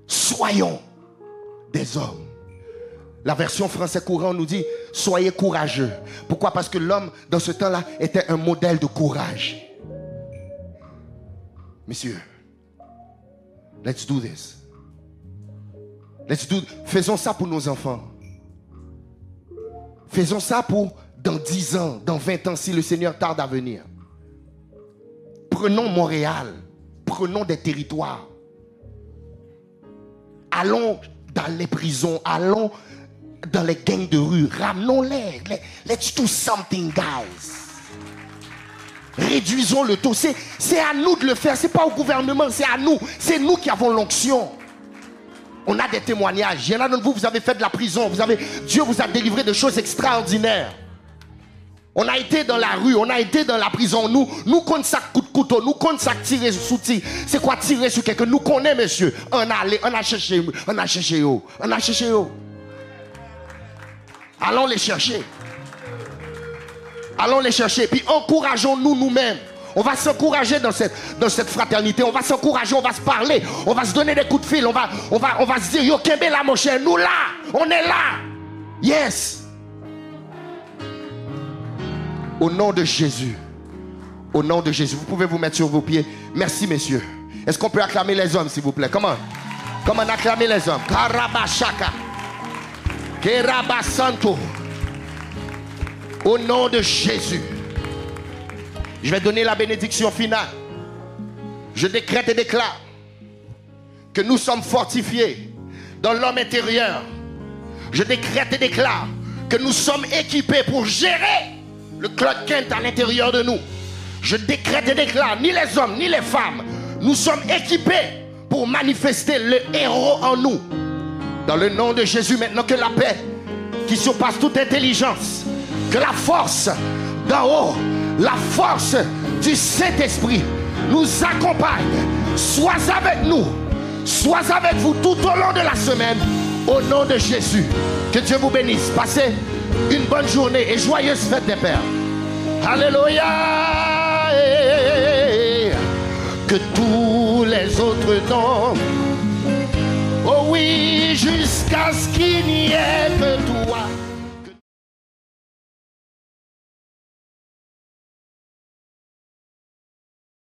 Soyons des hommes. La version français courant nous dit, soyez courageux. Pourquoi? Parce que l'homme, dans ce temps-là, était un modèle de courage. Messieurs, let's do this. Faisons ça pour nos enfants. Faisons ça pour dans 10 ans, dans 20 ans, si le Seigneur tarde à venir. Prenons Montréal. Prenons des territoires. Allons dans les prisons. Allons dans les gangs de rue. Ramenons-les. Let's do something, guys. Réduisons le taux. C'est à nous de le faire. C'est pas au gouvernement, c'est à nous. C'est nous qui avons l'onction. On a des témoignages. Il y en a d'entre vous, vous avez fait de la prison. Vous avez, Dieu vous a délivré de choses extraordinaires. On a été dans la rue, on a été dans la prison. Nous, nous, quand ça coûte de couteau. Nous comptons ça tirer sous C'est quoi tirer sur quelqu'un? Nous connaissons, monsieur. On a on a cherché, on a cherché, on a cherché. Allons les chercher. Allons les chercher. Puis encourageons-nous nous-mêmes. On va s'encourager dans cette, dans cette fraternité. On va s'encourager, on va se parler. On va se donner des coups de fil. On va, on va, on va se dire, yo, Kembe là, mon cher, nous là. On est là. Yes. Au nom de Jésus. Au nom de Jésus. Vous pouvez vous mettre sur vos pieds. Merci, messieurs. Est-ce qu'on peut acclamer les hommes, s'il vous plaît? Comment? Comment acclamer les hommes? Karabashaka. Kerabasanto. Au nom de Jésus. Je vais donner la bénédiction finale. Je décrète et déclare que nous sommes fortifiés dans l'homme intérieur. Je décrète et déclare que nous sommes équipés pour gérer le Claude à l'intérieur de nous. Je décrète et déclare, ni les hommes, ni les femmes, nous sommes équipés pour manifester le héros en nous. Dans le nom de Jésus, maintenant que la paix qui surpasse toute intelligence, que la force d'en haut la force du Saint-Esprit nous accompagne. Sois avec nous. Sois avec vous tout au long de la semaine. Au nom de Jésus. Que Dieu vous bénisse. Passez une bonne journée et joyeuse fête des Pères. Alléluia. Que tous les autres noms. Oh oui, jusqu'à ce qu'il n'y ait que